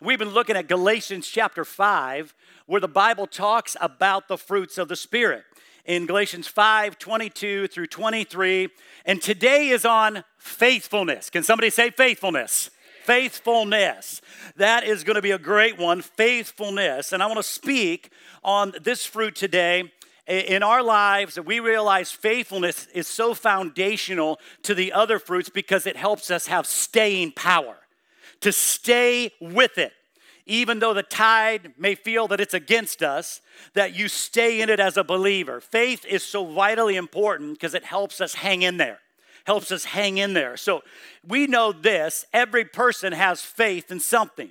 We've been looking at Galatians chapter 5, where the Bible talks about the fruits of the Spirit. In Galatians 5 22 through 23. And today is on faithfulness. Can somebody say faithfulness? Faithfulness. That is going to be a great one, faithfulness. And I want to speak on this fruit today in our lives that we realize faithfulness is so foundational to the other fruits because it helps us have staying power to stay with it. Even though the tide may feel that it's against us that you stay in it as a believer. Faith is so vitally important because it helps us hang in there helps us hang in there. So we know this every person has faith in something.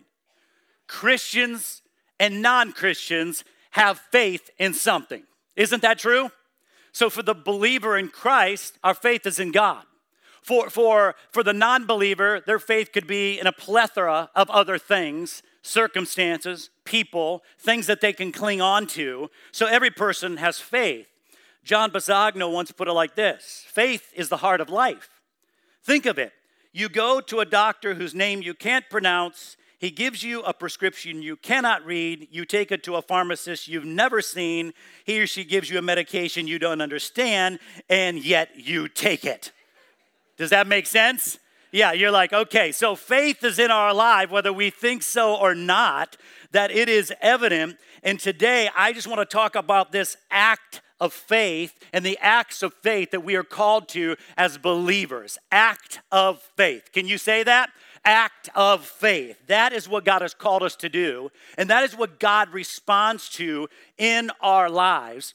Christians and non-christians have faith in something. Isn't that true? So, for the believer in Christ, our faith is in God. For, for, for the non believer, their faith could be in a plethora of other things, circumstances, people, things that they can cling on to. So, every person has faith. John Bisagno once put it like this faith is the heart of life. Think of it. You go to a doctor whose name you can't pronounce, he gives you a prescription you cannot read. You take it to a pharmacist you've never seen. He or she gives you a medication you don't understand, and yet you take it. Does that make sense? Yeah, you're like, okay, so faith is in our life, whether we think so or not, that it is evident. And today, I just want to talk about this act of faith and the acts of faith that we are called to as believers. Act of faith. Can you say that? act of faith. That is what God has called us to do, and that is what God responds to in our lives.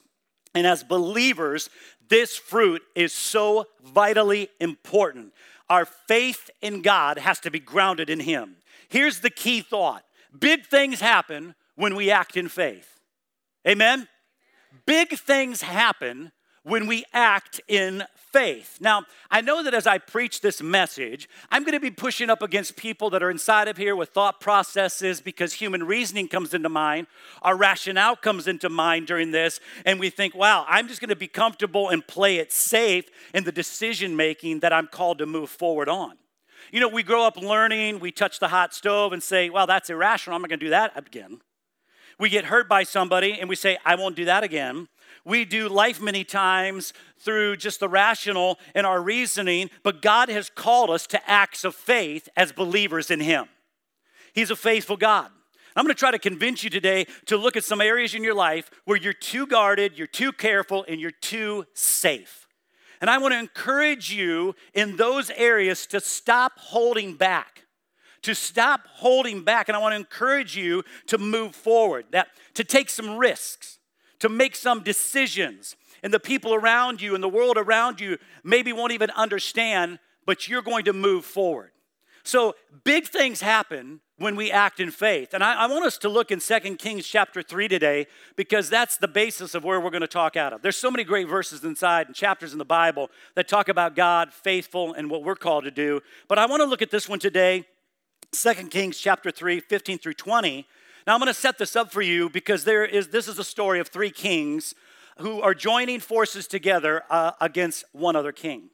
And as believers, this fruit is so vitally important. Our faith in God has to be grounded in Him. Here's the key thought big things happen when we act in faith. Amen? Big things happen when we act in faith. Now, I know that as I preach this message, I'm going to be pushing up against people that are inside of here with thought processes because human reasoning comes into mind, our rationale comes into mind during this, and we think, wow, I'm just going to be comfortable and play it safe in the decision making that I'm called to move forward on. You know, we grow up learning, we touch the hot stove and say, well, that's irrational, I'm not going to do that again. We get hurt by somebody and we say, I won't do that again. We do life many times through just the rational and our reasoning, but God has called us to acts of faith as believers in Him. He's a faithful God. I'm going to try to convince you today to look at some areas in your life where you're too guarded, you're too careful, and you're too safe. And I want to encourage you in those areas to stop holding back. To stop holding back. And I want to encourage you to move forward, that to take some risks to make some decisions. And the people around you and the world around you maybe won't even understand, but you're going to move forward. So big things happen when we act in faith. And I, I, want us to look in 2 Kings chapter 3 today because that's the basis of where we're going to talk out of. There's so many great verses inside and chapters in the Bible that talk about God, faithful, and what we're called to do. But I want to look at this one today, 2 Kings chapter 3, 15 through 20. Now I'm going to set this up for you because there is this is a story of three kings who are joining forces together uh, against one other king.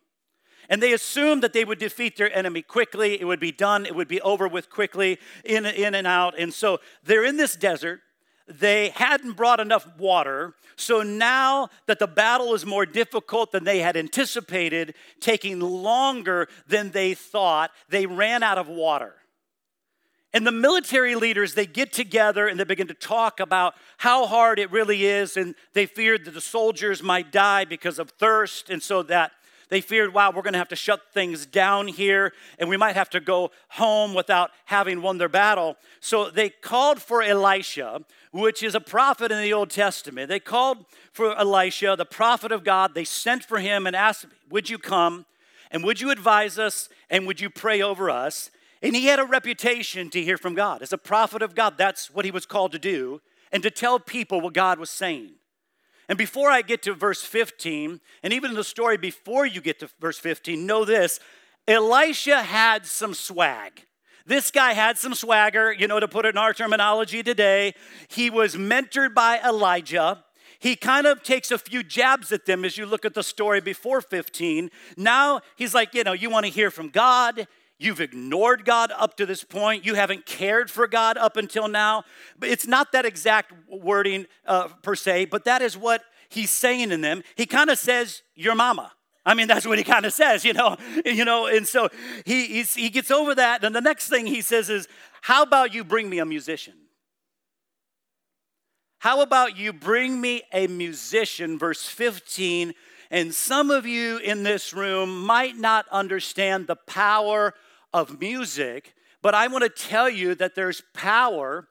And they assumed that they would defeat their enemy quickly. It would be done. It would be over with quickly, in, in and out. And so they're in this desert. They hadn't brought enough water. So now that the battle is more difficult than they had anticipated, taking longer than they thought, they ran out of water. And the military leaders, they get together and they begin to talk about how hard it really is. And they feared that the soldiers might die because of thirst. And so that they feared, wow, we're going to have to shut things down here and we might have to go home without having won their battle. So they called for Elisha, which is a prophet in the Old Testament. They called for Elisha, the prophet of God. They sent for him and asked, Would you come? And would you advise us? And would you pray over us? And he had a reputation to hear from God. As a prophet of God, that's what he was called to do, and to tell people what God was saying. And before I get to verse 15, and even in the story before you get to verse 15, know this Elisha had some swag. This guy had some swagger, you know, to put it in our terminology today. He was mentored by Elijah. He kind of takes a few jabs at them as you look at the story before 15. Now he's like, you know, you want to hear from God, You've ignored God up to this point. You haven't cared for God up until now. But it's not that exact wording uh, per se, but that is what he's saying in them. He kind of says, Your mama. I mean, that's what he kind of says, you know, you know, and so he, he gets over that. And the next thing he says is, How about you bring me a musician? How about you bring me a musician? Verse 15. And some of you in this room might not understand the power of music, but I want to tell you that there's power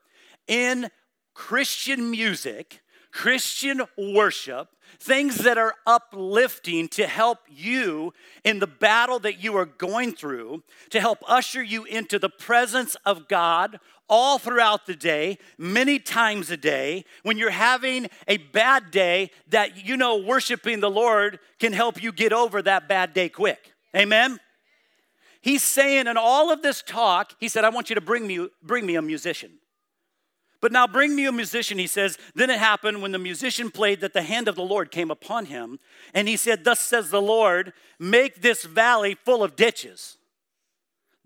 in Christian music, Christian worship, things that are uplifting to help you in the battle that you are going through, to help usher you into the presence of God all throughout the day, many times a day. When you're having a bad day, that you know worshiping the Lord can help you get over that bad day quick. Amen? He's saying in all of this talk, he said, I want you to bring me, bring me a musician. But now bring me a musician, he says. Then it happened when the musician played that the hand of the Lord came upon him. And he said, Thus says the Lord, make this valley full of ditches.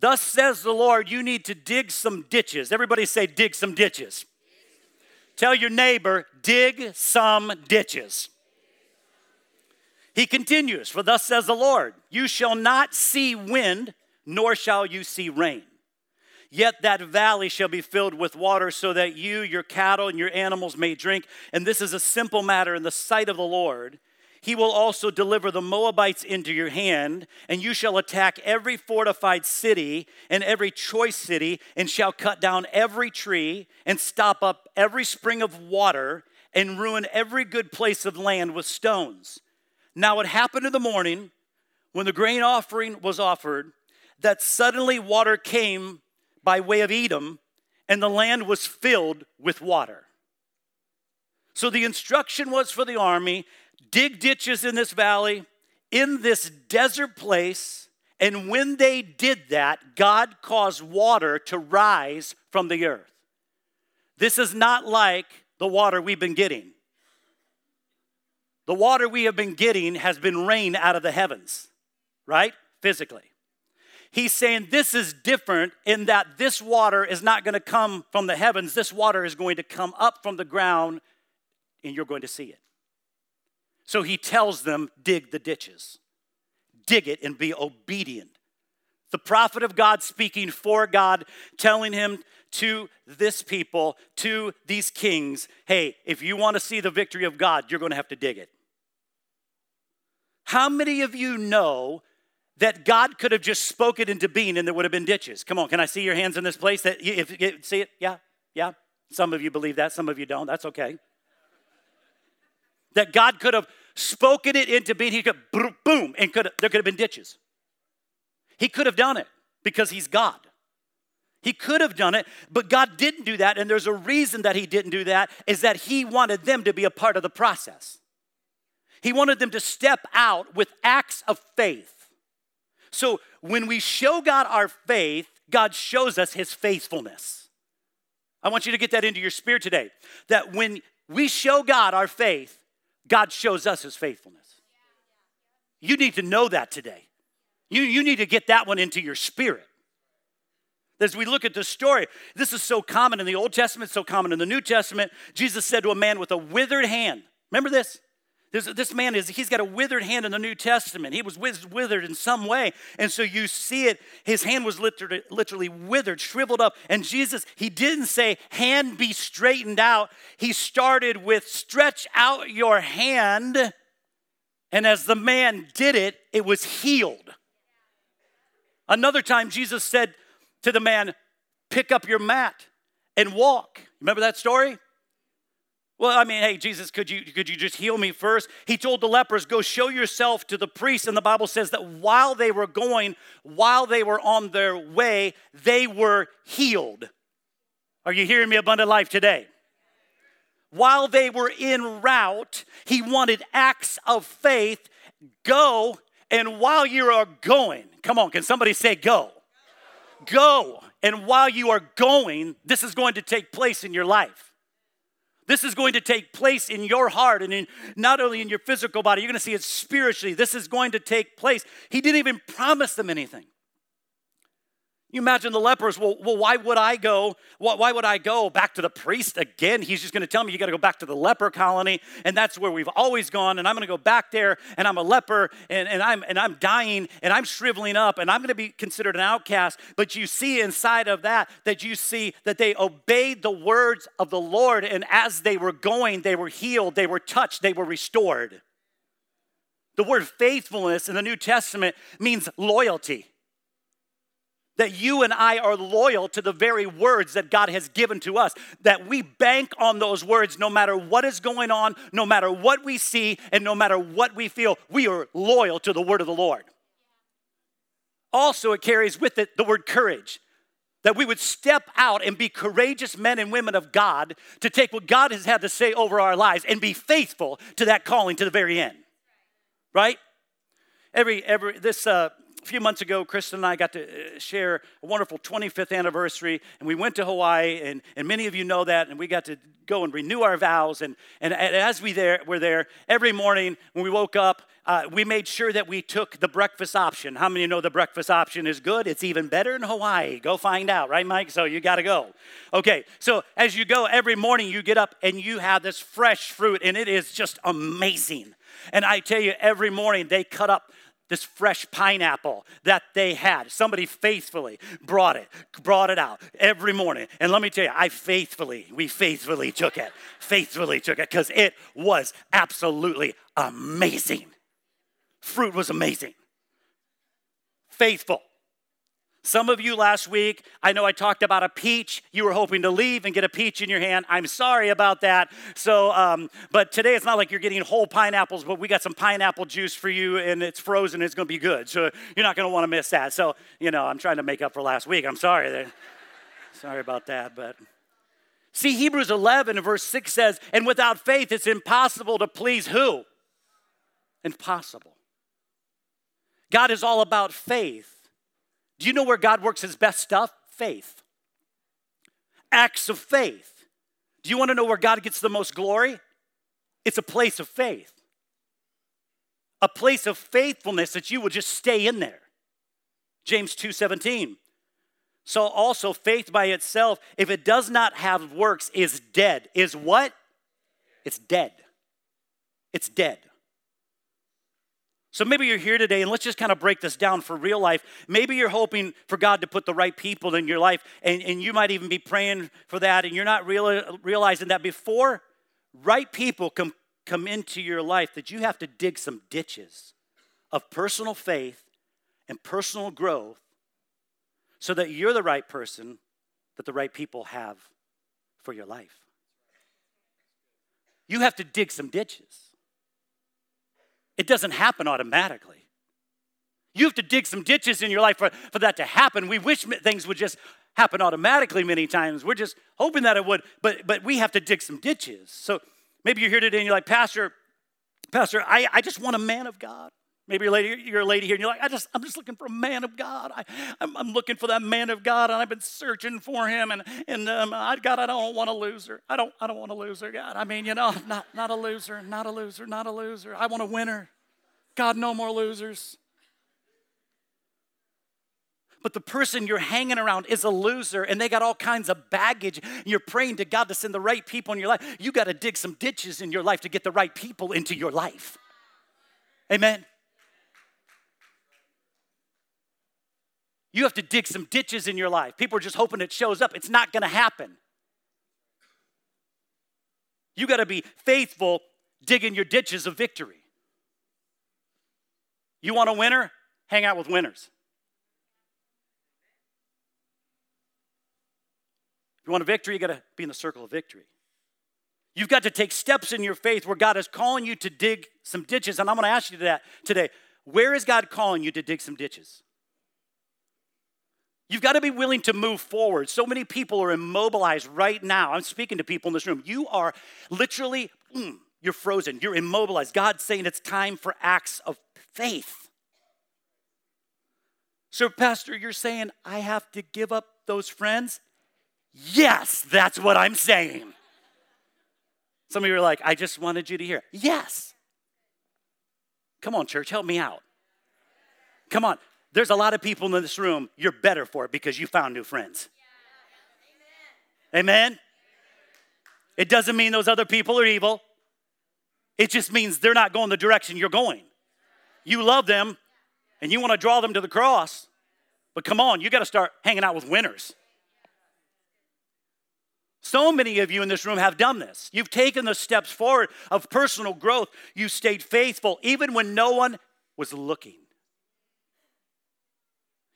Thus says the Lord, you need to dig some ditches. Everybody say, dig some ditches. Tell your neighbor, dig some ditches. He continues, For thus says the Lord, you shall not see wind, nor shall you see rain. Yet that valley shall be filled with water, so that you, your cattle, and your animals may drink. And this is a simple matter in the sight of the Lord. He will also deliver the Moabites into your hand, and you shall attack every fortified city and every choice city, and shall cut down every tree, and stop up every spring of water, and ruin every good place of land with stones. Now it happened in the morning when the grain offering was offered that suddenly water came by way of Edom, and the land was filled with water. So the instruction was for the army dig ditches in this valley, in this desert place. And when they did that, God caused water to rise from the earth. This is not like the water we've been getting. The water we have been getting has been rain out of the heavens, right? Physically. He's saying this is different in that this water is not going to come from the heavens. This water is going to come up from the ground and you're going to see it. So he tells them, dig the ditches, dig it and be obedient. The prophet of God speaking for God, telling him to this people, to these kings, hey, if you want to see the victory of God, you're going to have to dig it. How many of you know that God could have just spoken it into being and there would have been ditches. Come on, can I see your hands in this place? That if you see it, yeah, yeah. Some of you believe that, some of you don't. That's okay. That God could have spoken it into being. He could boom, and could there could have been ditches. He could have done it because he's God. He could have done it, but God didn't do that, and there's a reason that he didn't do that is that he wanted them to be a part of the process. He wanted them to step out with acts of faith so when we show God our faith, God shows us his faithfulness. I want you to get that into your spirit today. That when we show God our faith, God shows us his faithfulness. You need to know that today. You, you need to get that one into your spirit. As we look at the story, this is so common in the Old Testament, so common in the New Testament. Jesus said to a man with a withered hand, remember this? This, this man is, he's got a withered hand in the New Testament. He was withered in some way. And so you see it, his hand was literally, literally withered, shriveled up. And Jesus, he didn't say, hand be straightened out. He started with, stretch out your hand. And as the man did it, it was healed. Another time, Jesus said to the man, pick up your mat and walk. Remember that story? Well, I mean, hey, Jesus, could you, could you just heal me first? He told the lepers, Go show yourself to the priest. And the Bible says that while they were going, while they were on their way, they were healed. Are you hearing me, Abundant Life, today? While they were en route, he wanted acts of faith. Go, and while you are going, come on, can somebody say go? Go, and while you are going, this is going to take place in your life. This is going to take place in your heart and in not only in your physical body, you're going to see it spiritually. This is going to take place. He didn't even promise them anything. You imagine the lepers, well, well why would I go? Why, would I go back to the priest again? He's just going to tell me you got to go back to the leper colony, and that's where we've always gone, and I'm going to go back there, and I'm a leper, and, and, I'm, and I'm dying, and I'm shriveling up, and I'm going to be considered an outcast. But you see inside of that, that you see that they obeyed the words of the Lord, and as they were going, they were healed, they were touched, they were restored. The word faithfulness in the New Testament means loyalty that you and I are loyal to the very words that God has given to us, that we bank on those words no matter what is going on, no matter what we see, and no matter what we feel, we are loyal to the word of the Lord. Also, it carries with it the word courage. That we would step out and be courageous men and women of God to take what God has had to say over our lives and be faithful to that calling to the very end. Right? Every, every, this, uh, few months ago, Kristen and I got to uh, share a wonderful 25th anniversary, and we went to Hawaii, and, and many of you know that, and we got to go and renew our vows. And, and as we there, were there, every morning when we woke up, uh, we made sure that we took the breakfast option. How many know the breakfast option is good? It's even better in Hawaii. Go find out, right, Mike? So you got to go. Okay, so as you go, every morning you get up and you have this fresh fruit, and it is just amazing. And I tell you, every morning they cut up this fresh pineapple that they had. Somebody faithfully brought it, brought it out every morning. And let me tell you, I faithfully, we faithfully took it, faithfully took it because it was absolutely amazing. Fruit was amazing. Faithful. Some of you last week, I know I talked about a peach. You were hoping to leave and get a peach in your hand. I'm sorry about that. So, um, but today it's not like you're getting whole pineapples, but we got some pineapple juice for you, and it's frozen. It's going to be good. So you're not going to want to miss that. So, you know, I'm trying to make up for last week. I'm sorry. sorry about that, but. See, Hebrews 11 verse 6 says, and without faith, it's impossible to please who? Impossible. God is all about faith. Do you know where God works his best stuff? Faith. Acts of faith. Do you want to know where God gets the most glory? It's a place of faith. A place of faithfulness that you will just stay in there. James 2:17. So also faith by itself, if it does not have works, is dead. Is what? It's dead. It's dead. So maybe you're here today, and let's just kind of break this down for real life. Maybe you're hoping for God to put the right people in your life, and, and you might even be praying for that, and you're not real, realizing that before right people come, come into your life, that you have to dig some ditches of personal faith and personal growth so that you're the right person that the right people have for your life. You have to dig some ditches. It doesn't happen automatically. You have to dig some ditches in your life for, for that to happen. We wish things would just happen automatically many times. We're just hoping that it would, but, but we have to dig some ditches. So maybe you're here today and you're like, Pastor, Pastor, I, I just want a man of God. Maybe you're a lady, you're a lady here and you're like, I just, I'm just looking for a man of God. I, I'm, I'm looking for that man of God and I've been searching for him and, and um, I, God, I don't want a loser. I don't, I don't want a loser, God. I mean, you know, not, not a loser, not a loser, not a loser. I want a winner. God, no more losers. But the person you're hanging around is a loser and they got all kinds of baggage. You're praying to God to send the right people in your life. You got to dig some ditches in your life to get the right people into your life. Amen. You have to dig some ditches in your life. People are just hoping it shows up. It's not going to happen. You got to be faithful digging your ditches of victory. You want a winner? Hang out with winners. If you want a victory, you got to be in the circle of victory. You've got to take steps in your faith where God is calling you to dig some ditches. And I'm going to ask you that today. Where is God calling you to dig some ditches? You've got to be willing to move forward. So many people are immobilized right now. I'm speaking to people in this room. You are literally, mm, you're frozen. You're immobilized. God's saying it's time for acts of faith. So, Pastor, you're saying I have to give up those friends? Yes, that's what I'm saying. Some of you are like, I just wanted you to hear. Yes. Come on, church, help me out. Come on. There's a lot of people in this room, you're better for it because you found new friends. Amen? It doesn't mean those other people are evil. It just means they're not going the direction you're going. You love them and you want to draw them to the cross, but come on, you got to start hanging out with winners. So many of you in this room have done this. You've taken the steps forward of personal growth. You stayed faithful even when no one was looking.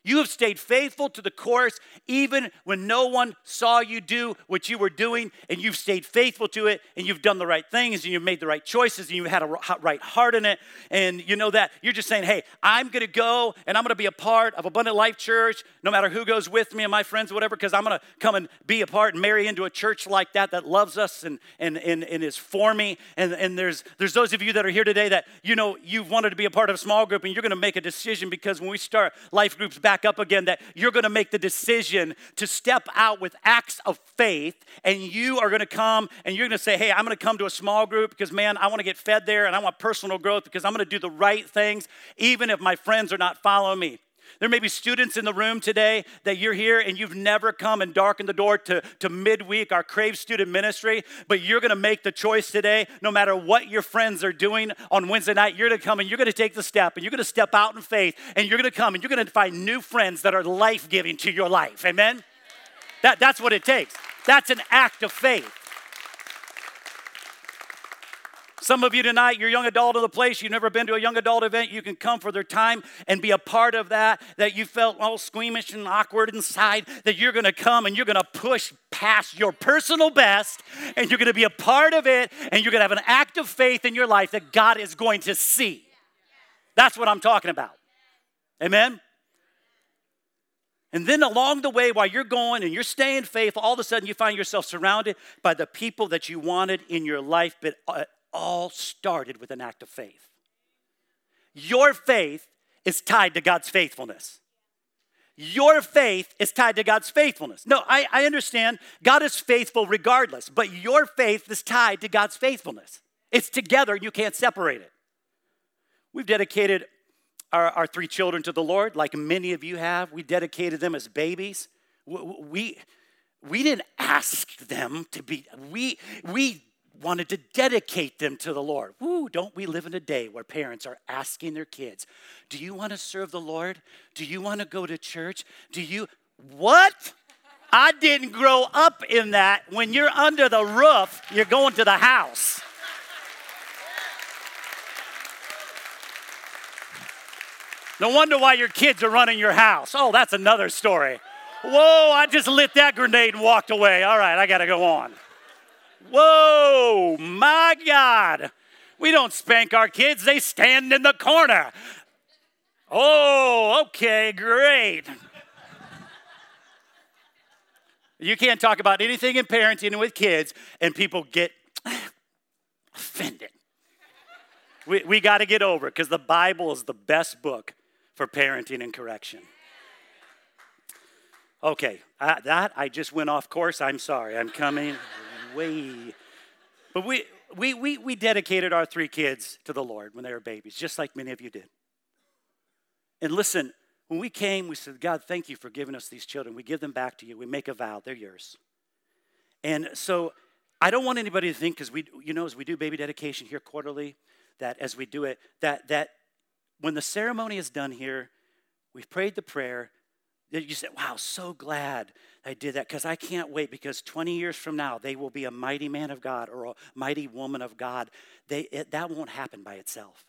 You have stayed faithful to the course even when no one saw you do what you were doing, and you've stayed faithful to it, and you've done the right things, and you've made the right choices, and you've had a right heart in it. And you know that you're just saying, hey, I'm gonna go and I'm gonna be a part of Abundant Life Church, no matter who goes with me and my friends, whatever, because I'm gonna come and be a part and marry into a church like that that loves us and, and, and, and is for me. And, and there's, there's those of you that are here today that, you know, you've wanted to be a part of a small group, and you're gonna make a decision because when we start life groups back back up again that you're going to make the decision to step out with acts of faith and you are going to come and you're going to say, Hey, I'm going to come to a small group because, man, I want to get fed there and I want personal growth because I'm going to do the right things even if my friends are not following me. There may be students in the room today that you're here and you've never come and darkened the door to, to midweek, our Crave student ministry, but you're gonna make the choice today, no matter what your friends are doing on Wednesday night, you're gonna come and you're gonna take the step and you're gonna step out in faith and you're gonna come and you're gonna find new friends that are life giving to your life. Amen? That, that's what it takes. That's an act of faith. Some of you tonight, you're young adult of the place, you've never been to a young adult event, you can come for their time and be a part of that, that you felt all squeamish and awkward inside, that you're gonna come and you're gonna push past your personal best and you're gonna be a part of it and you're gonna have an act of faith in your life that God is going to see. That's what I'm talking about. Amen? And then along the way, while you're going and you're staying faithful, all of a sudden you find yourself surrounded by the people that you wanted in your life, but uh, all started with an act of faith. Your faith is tied to God's faithfulness. Your faith is tied to God's faithfulness. No, I, I understand God is faithful regardless, but your faith is tied to God's faithfulness. It's together, you can't separate it. We've dedicated our, our three children to the Lord, like many of you have. We dedicated them as babies. We, we didn't ask them to be, we, we wanted to dedicate them to the Lord. Woo, don't we live in a day where parents are asking their kids, Do you want to serve the Lord? Do you want to go to church? Do you, what? I didn't grow up in that. When you're under the roof, you're going to the house. No wonder why your kids are running your house. Oh, that's another story. Whoa, I just lit that grenade and walked away. All right, I got to go on. Whoa, my God. We don't spank our kids, they stand in the corner. Oh, okay, great. You can't talk about anything in parenting with kids and people get offended. We, we got to get over it because the Bible is the best book for parenting and correction. Okay, that I just went off course. I'm sorry. I'm coming way. But we, we, we, we dedicated our three kids to the Lord when they were babies, just like many of you did. And listen, when we came, we said, God, thank you for giving us these children. We give them back to you. We make a vow, they're yours. And so I don't want anybody to think, because we, you know, as we do baby dedication here quarterly, that as we do it, that that when the ceremony is done here, we've prayed the prayer, you said, wow, so glad I did that because I can't wait because 20 years from now, they will be a mighty man of God or a mighty woman of God. They, it, that won't happen by itself.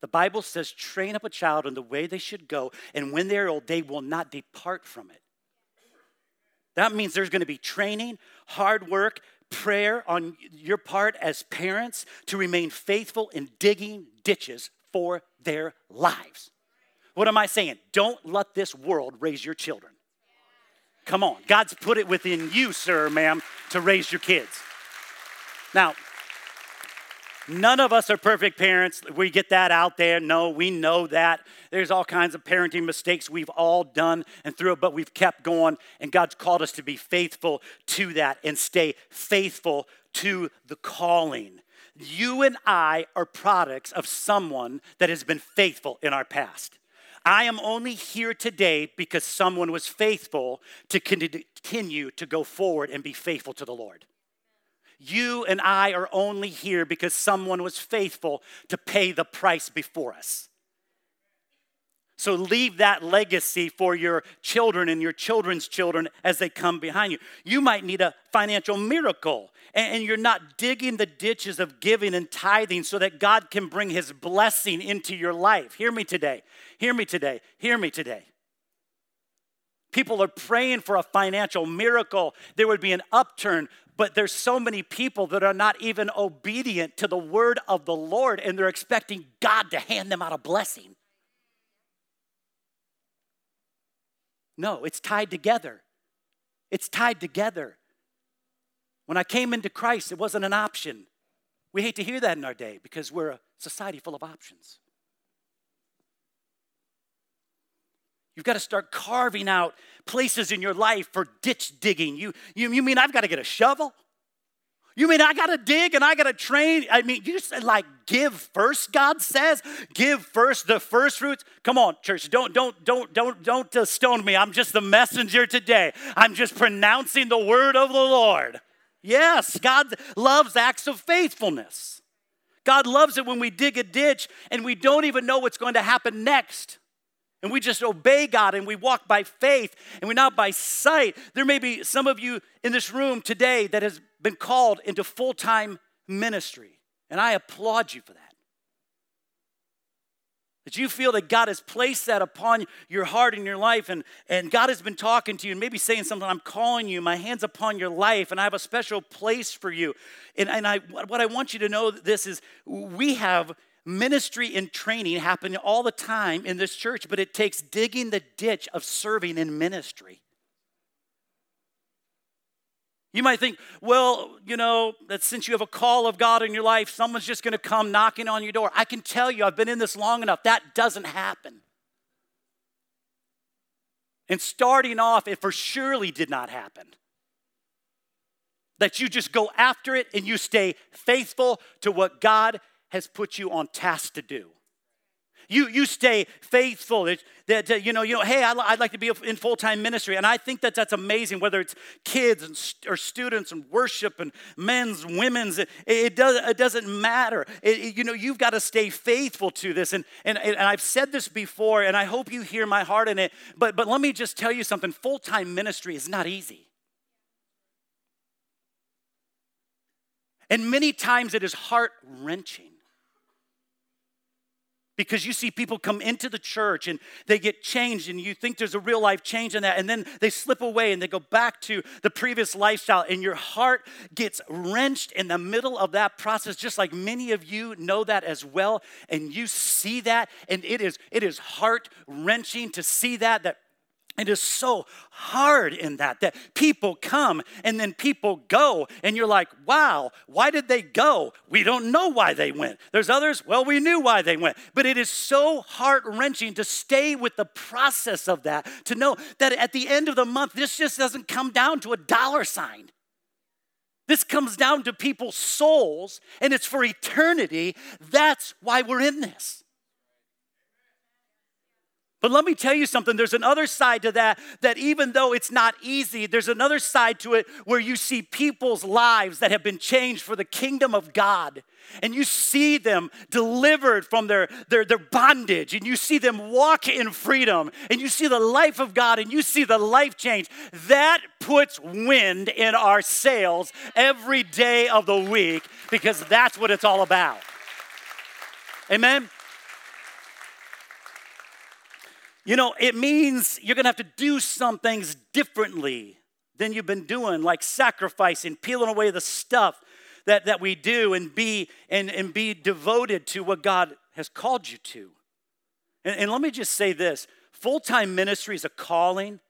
The Bible says, train up a child in the way they should go, and when they're old, they will not depart from it. That means there's going to be training, hard work, prayer on your part as parents to remain faithful in digging ditches for their lives. What am I saying? Don't let this world raise your children. Come on. God's put it within you, sir, ma'am, to raise your kids. Now, none of us are perfect parents. We get that out there. No, we know that. There's all kinds of parenting mistakes we've all done and through it, but we've kept going, and God's called us to be faithful to that and stay faithful to the calling you and I are products of someone that has been faithful in our past. I am only here today because someone was faithful to continue to go forward and be faithful to the Lord. You and I are only here because someone was faithful to pay the price before us. So leave that legacy for your children and your children's children as they come behind you. You might need a financial miracle, and you're not digging the ditches of giving and tithing so that God can bring his blessing into your life. Hear me today. Hear me today. Hear me today. People are praying for a financial miracle. There would be an upturn, but there's so many people that are not even obedient to the word of the Lord, and they're expecting God to hand them out a blessing. No, it's tied together. It's tied together. When I came into Christ, it wasn't an option. We hate to hear that in our day because we're a society full of options. You've got to start carving out places in your life for ditch digging. You, you, you mean I've got to get a shovel? You mean I got to dig and I got to train? I mean, you just like give first, God says. Give first the first fruits. Come on, church, don't, don't, don't, don't, don't stone me. I'm just the messenger today. I'm just pronouncing the word of the Lord. Yes, God loves acts of faithfulness. God loves it when we dig a ditch and we don't even know what's going to happen next. And we just obey God and we walk by faith and we're not by sight. There may be some of you in this room today that has been called into full time ministry. And I applaud you for that. That you feel that God has placed that upon your heart and your life, and, and God has been talking to you and maybe saying something, I'm calling you, my hands upon your life, and I have a special place for you. And, and I, what I want you to know this is we have ministry and training happening all the time in this church, but it takes digging the ditch of serving in ministry. You might think, well, you know, that since you have a call of God in your life, someone's just going to come knocking on your door. I can tell you, I've been in this long enough, that doesn't happen. And starting off, it for surely did not happen. That you just go after it and you stay faithful to what God has put you on task to do. You, you stay faithful. That, that, you know, you know, hey, I'd like to be in full time ministry. And I think that that's amazing, whether it's kids and, or students and worship and men's, women's, it, it, does, it doesn't matter. It, you know, you've got to stay faithful to this. And, and, and I've said this before, and I hope you hear my heart in it. But, but let me just tell you something full time ministry is not easy. And many times it is heart wrenching because you see people come into the church and they get changed and you think there's a real life change in that and then they slip away and they go back to the previous lifestyle and your heart gets wrenched in the middle of that process just like many of you know that as well and you see that and it is it is heart wrenching to see that that it is so hard in that, that people come and then people go, and you're like, wow, why did they go? We don't know why they went. There's others, well, we knew why they went. But it is so heart wrenching to stay with the process of that, to know that at the end of the month, this just doesn't come down to a dollar sign. This comes down to people's souls, and it's for eternity. That's why we're in this. But let me tell you something there's another side to that, that even though it's not easy, there's another side to it where you see people's lives that have been changed for the kingdom of God. And you see them delivered from their, their, their bondage, and you see them walk in freedom, and you see the life of God, and you see the life change. That puts wind in our sails every day of the week because that's what it's all about. Amen. You know, it means you're gonna have to do some things differently than you've been doing, like sacrificing, peeling away the stuff that, that we do and be and, and be devoted to what God has called you to. And, and let me just say this full-time ministry is a calling,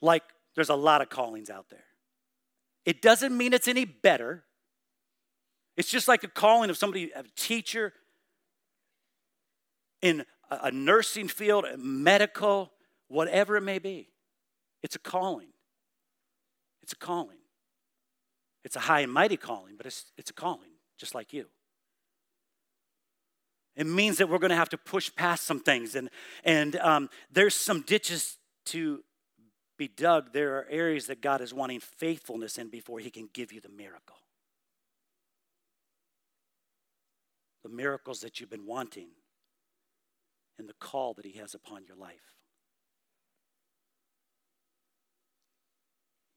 like there's a lot of callings out there. It doesn't mean it's any better. It's just like a calling of somebody, a teacher in a nursing field, a medical, whatever it may be. It's a calling. It's a calling. It's a high and mighty calling, but it's, it's a calling, just like you. It means that we're going to have to push past some things, and and um, there's some ditches to be dug. There are areas that God is wanting faithfulness in before He can give you the miracle. The miracles that you've been wanting, and the call that He has upon your life.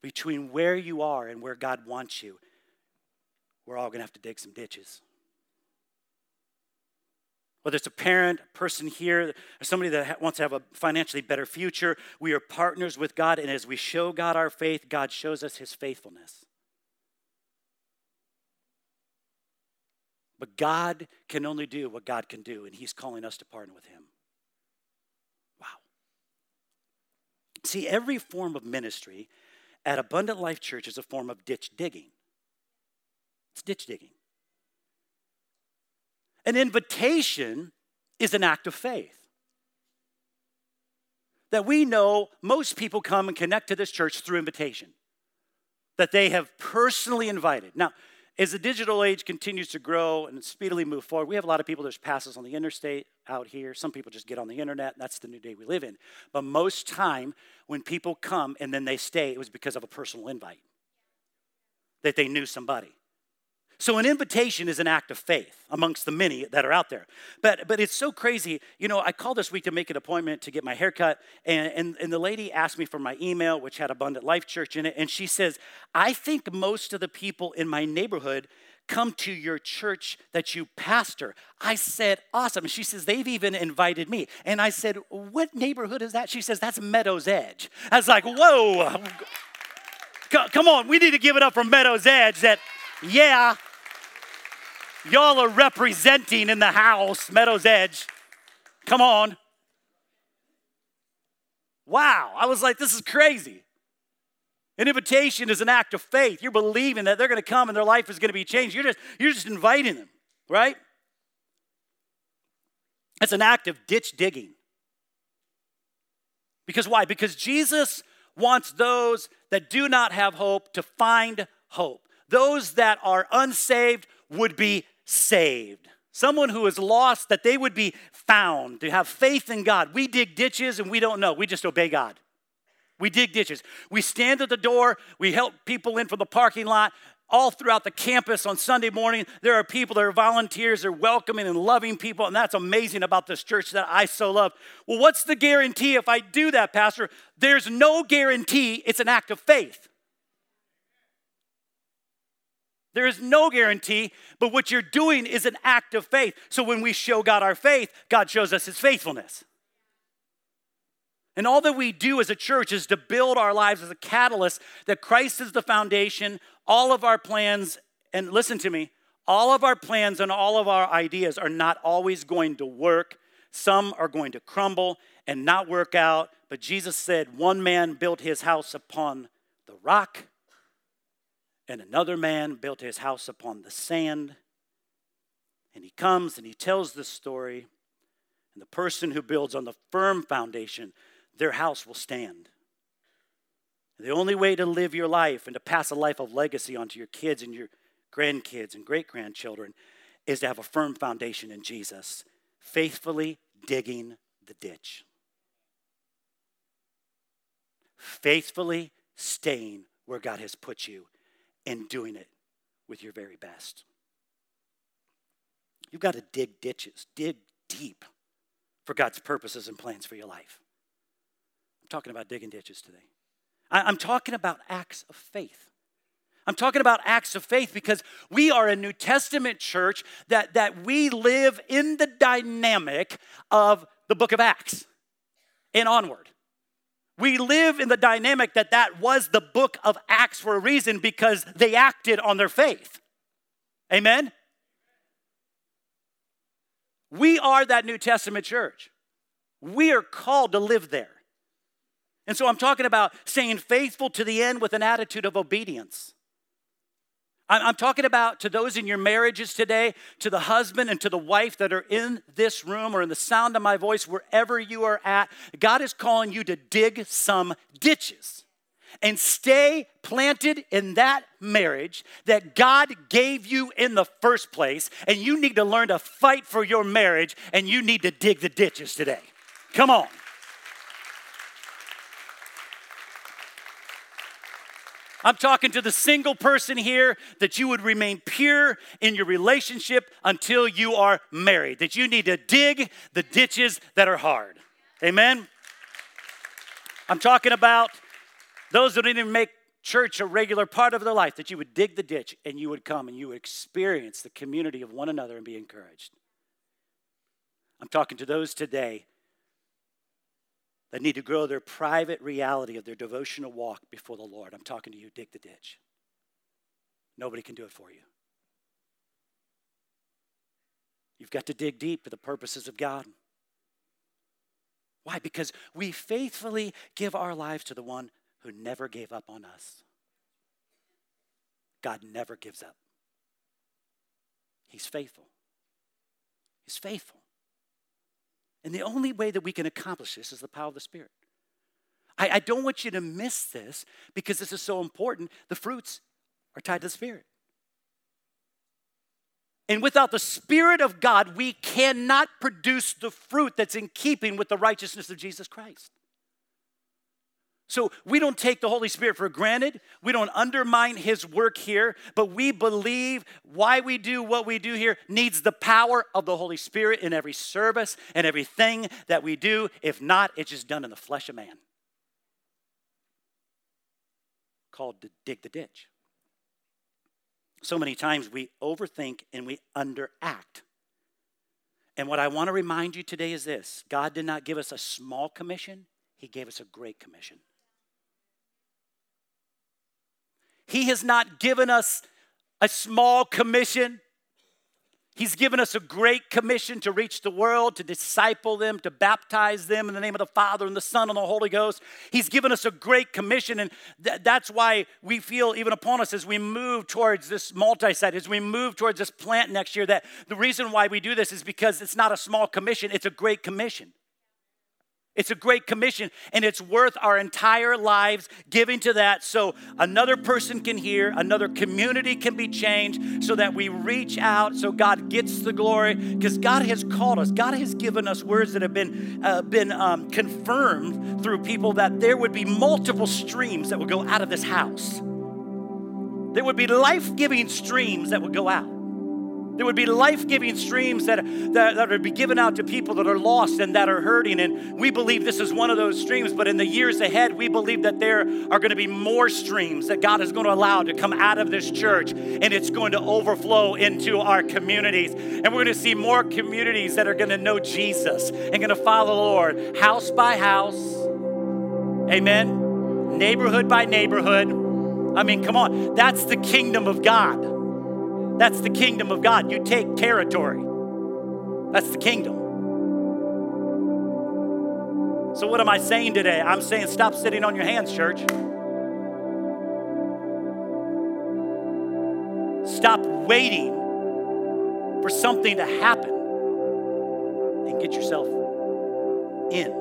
Between where you are and where God wants you, we're all going to have to dig some ditches whether it's a parent, a person here, or somebody that wants to have a financially better future, we are partners with God. And as we show God our faith, God shows us his faithfulness. But God can only do what God can do, and he's calling us to partner with him. Wow. See, every form of ministry at Abundant Life Church is a form of ditch digging. It's ditch digging. An invitation is an act of faith. That we know most people come and connect to this church through invitation, that they have personally invited. Now, as the digital age continues to grow and speedily move forward, we have a lot of people, there's passes on the interstate out here. Some people just get on the internet. That's the new day we live in. But most time, when people come and then they stay, it was because of a personal invite, that they knew somebody. So, an invitation is an act of faith amongst the many that are out there. But, but it's so crazy. You know, I called this week to make an appointment to get my hair cut, and, and, and the lady asked me for my email, which had Abundant Life Church in it. And she says, I think most of the people in my neighborhood come to your church that you pastor. I said, awesome. She says, they've even invited me. And I said, what neighborhood is that? She says, that's Meadows Edge. I was like, whoa. Come on, we need to give it up for Meadows Edge that, yeah, Y'all are representing in the house, Meadows Edge. Come on. Wow. I was like, this is crazy. An invitation is an act of faith. You're believing that they're going to come and their life is going to be changed. You're just, you're just inviting them, right? It's an act of ditch digging. Because why? Because Jesus wants those that do not have hope to find hope. Those that are unsaved would be saved. Someone who is lost, that they would be found, to have faith in God. We dig ditches and we don't know, we just obey God. We dig ditches. We stand at the door, we help people in from the parking lot. All throughout the campus on Sunday morning, there are people that are volunteers, they're welcoming and loving people, and that's amazing about this church that I so love. Well, what's the guarantee if I do that, Pastor? There's no guarantee, it's an act of faith. There is no guarantee, but what you're doing is an act of faith. So when we show God our faith, God shows us his faithfulness. And all that we do as a church is to build our lives as a catalyst that Christ is the foundation, all of our plans, and listen to me, all of our plans and all of our ideas are not always going to work. Some are going to crumble and not work out. But Jesus said, One man built his house upon the rock, and another man built his house upon the sand. And he comes and he tells this story. And the person who builds on the firm foundation, their house will stand. The only way to live your life and to pass a life of legacy onto your kids and your grandkids and great grandchildren is to have a firm foundation in Jesus, faithfully digging the ditch, faithfully staying where God has put you and doing it with your very best. You've got to dig ditches, dig deep for God's purposes and plans for your life. I'm talking about digging ditches today. I'm talking about acts of faith. I'm talking about acts of faith because we are a New Testament church that, that we live in the dynamic of the book of Acts and onward. We live in the dynamic that that was the book of Acts for a reason because they acted on their faith. Amen? We are that New Testament church. We are called to live there. And so I'm talking about staying faithful to the end with an attitude of obedience. I'm talking about to those in your marriages today, to the husband and to the wife that are in this room or in the sound of my voice, wherever you are at. God is calling you to dig some ditches. and stay planted in that marriage that God gave you in the first place. And you need to learn to fight for your marriage and you need to dig the ditches today. Come on. I'm talking to the single person here that you would remain pure in your relationship until you are married, that you need to dig the ditches that are hard. Amen? I'm talking about those that didn't even make church a regular part of their life, that you would dig the ditch and you would come and you would experience the community of one another and be encouraged. I'm talking to those today that need to grow their private reality of their devotional walk before the Lord. I'm talking to you, dig the ditch. Nobody can do it for you. You've got to dig deep for the purposes of God. Why? Because we faithfully give our lives to the one who never gave up on us. God never gives up. He's faithful. He's faithful. And the only way that we can accomplish this is the power of the Spirit. I, I don't want you to miss this because this is so important. The fruits are tied to the Spirit. And without the Spirit of God, we cannot produce the fruit that's in keeping with the righteousness of Jesus Christ. So we don't take the Holy Spirit for granted. We don't undermine his work here, but we believe why we do what we do here needs the power of the Holy Spirit in every service and everything that we do. If not, it's just done in the flesh of man. Called to dig the ditch. So many times we overthink and we underact. And what I want to remind you today is this God did not give us a small commission, He gave us a great commission. He has not given us a small commission. He's given us a great commission to reach the world, to disciple them, to baptize them in the name of the Father and the Son and the Holy Ghost. He's given us a great commission, and th- that's why we feel, even upon us, as we move towards this multi site, as we move towards this plant next year, that the reason why we do this is because it's not a small commission, it's a great commission. It's a great commission, and it's worth our entire lives giving to that so another person can hear, another community can be changed, so that we reach out, so God gets the glory. Because God has called us, God has given us words that have been, uh, been um, confirmed through people that there would be multiple streams that would go out of this house. There would be life giving streams that would go out. There would be life giving streams that, that, that would be given out to people that are lost and that are hurting. And we believe this is one of those streams, but in the years ahead, we believe that there are going to be more streams that God is going to allow to come out of this church and it's going to overflow into our communities. And we're going to see more communities that are going to know Jesus and going to follow the Lord house by house. Amen. Neighborhood by neighborhood. I mean, come on, that's the kingdom of God. That's the kingdom of God. You take territory. That's the kingdom. So, what am I saying today? I'm saying stop sitting on your hands, church. Stop waiting for something to happen and get yourself in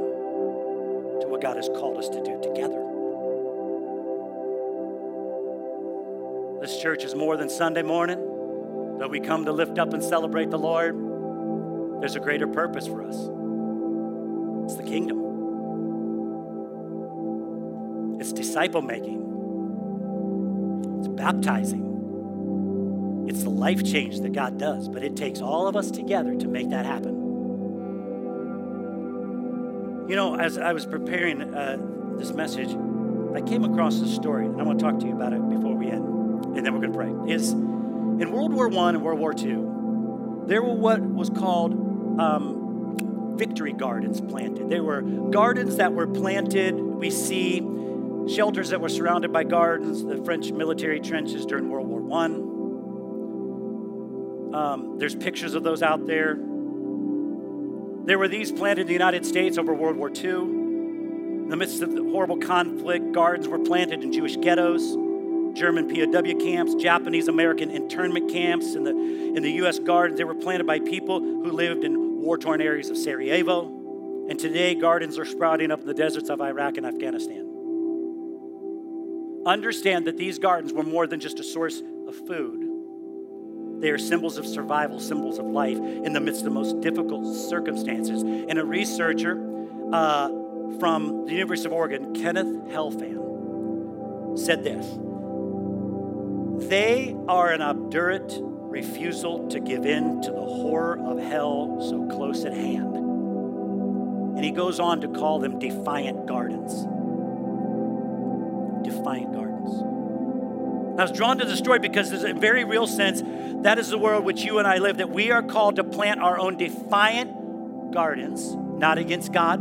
to what God has called us to do together. This church is more than Sunday morning that we come to lift up and celebrate the Lord, there's a greater purpose for us. It's the kingdom, it's disciple making, it's baptizing, it's the life change that God does. But it takes all of us together to make that happen. You know, as I was preparing uh, this message, I came across this story, and I want to talk to you about it before we end, and then we're going to pray. Is in World War I and World War II, there were what was called um, victory gardens planted. There were gardens that were planted. We see shelters that were surrounded by gardens, the French military trenches during World War I. Um, there's pictures of those out there. There were these planted in the United States over World War II. In the midst of the horrible conflict, gardens were planted in Jewish ghettos. German POW camps, Japanese American internment camps in the, in the U.S. gardens. They were planted by people who lived in war torn areas of Sarajevo. And today, gardens are sprouting up in the deserts of Iraq and Afghanistan. understand that these gardens were more than just a source of food. They are symbols of survival, symbols of life in the midst of the most difficult circumstances. And a researcher uh, from the University of Oregon, Kenneth Helfand, said this They are an obdurate refusal to give in to the horror of hell so close at hand. And he goes on to call them defiant gardens. Defiant gardens. I was drawn to the story because there's a very real sense that is the world which you and I live, that we are called to plant our own defiant gardens, not against God,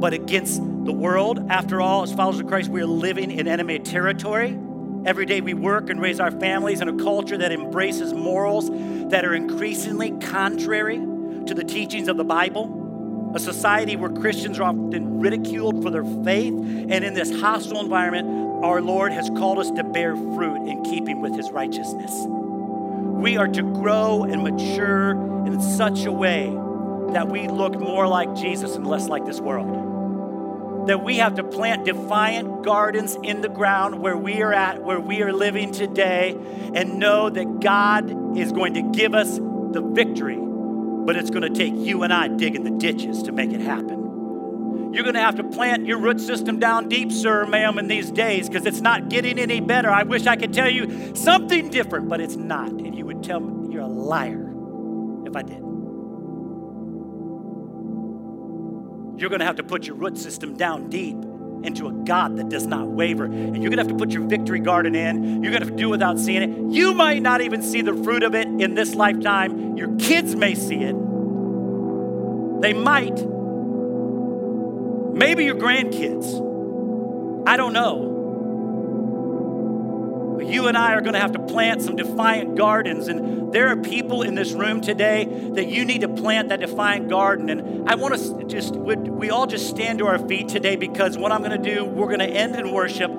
but against the world. After all, as followers of Christ, we are living in enemy territory. Every day we work and raise our families in a culture that embraces morals that are increasingly contrary to the teachings of the Bible. A society where Christians are often ridiculed for their faith. And in this hostile environment, our Lord has called us to bear fruit in keeping with his righteousness. We are to grow and mature in such a way that we look more like Jesus and less like this world. That we have to plant defiant gardens in the ground where we are at, where we are living today, and know that God is going to give us the victory, but it's going to take you and I digging the ditches to make it happen. You're going to have to plant your root system down deep, sir, ma'am, in these days because it's not getting any better. I wish I could tell you something different, but it's not. And you would tell me you're a liar if I did. You're going to have to put your root system down deep into a God that does not waver. And you're going to have to put your victory garden in. You're going to have to do without seeing it. You might not even see the fruit of it in this lifetime. Your kids may see it. They might, Maybe your grandkids. I don't know. You and I are going to have to plant some defiant gardens. And there are people in this room today that you need to plant that defiant garden. And I want to just, would we all just stand to our feet today because what I'm going to do, we're going to end in worship,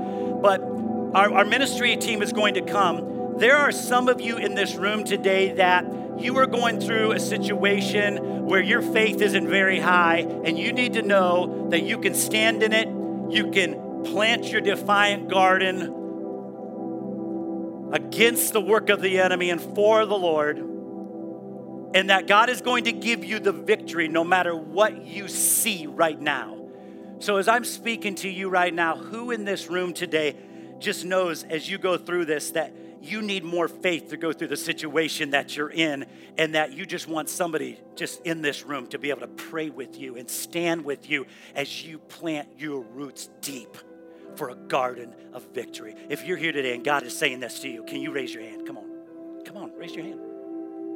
but our, our ministry team is going to come. There are some of you in this room today that you are going through a situation where your faith isn't very high, and you need to know that you can stand in it, you can plant your defiant garden against the work of the enemy and for the Lord, and that God is going to give you the victory no matter what you see right now. So, as I'm speaking to you right now, who in this room today just knows as you go through this that you need more faith to go through the situation that you're in, and that you just want somebody just in this room to be able to pray with you and stand with you as you plant your roots deep for a garden of victory. If you're here today and God is saying this to you, can you raise your hand? Come on. Come on, raise your hand.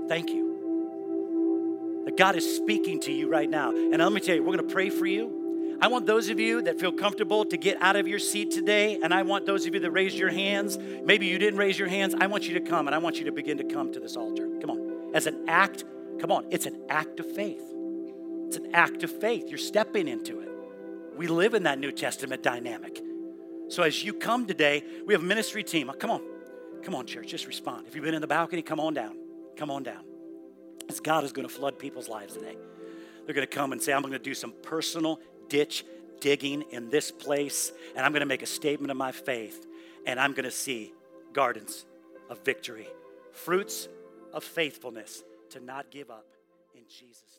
Thank you. That God is speaking to you right now. And let me tell you, we're going to pray for you. I want those of you that feel comfortable to get out of your seat today, and I want those of you that raised your hands, maybe you didn't raise your hands, I want you to come and I want you to begin to come to this altar. Come on. As an act, come on, it's an act of faith. It's an act of faith. You're stepping into it. We live in that New Testament dynamic. So as you come today, we have a ministry team. Uh, come on. Come on, church, just respond. If you've been in the balcony, come on down. Come on down. As God is going to flood people's lives today. They're going to come and say, I'm going to do some personal ditch digging in this place, and I'm going to make a statement of my faith, and I'm going to see gardens of victory, fruits of faithfulness to not give up in Jesus'.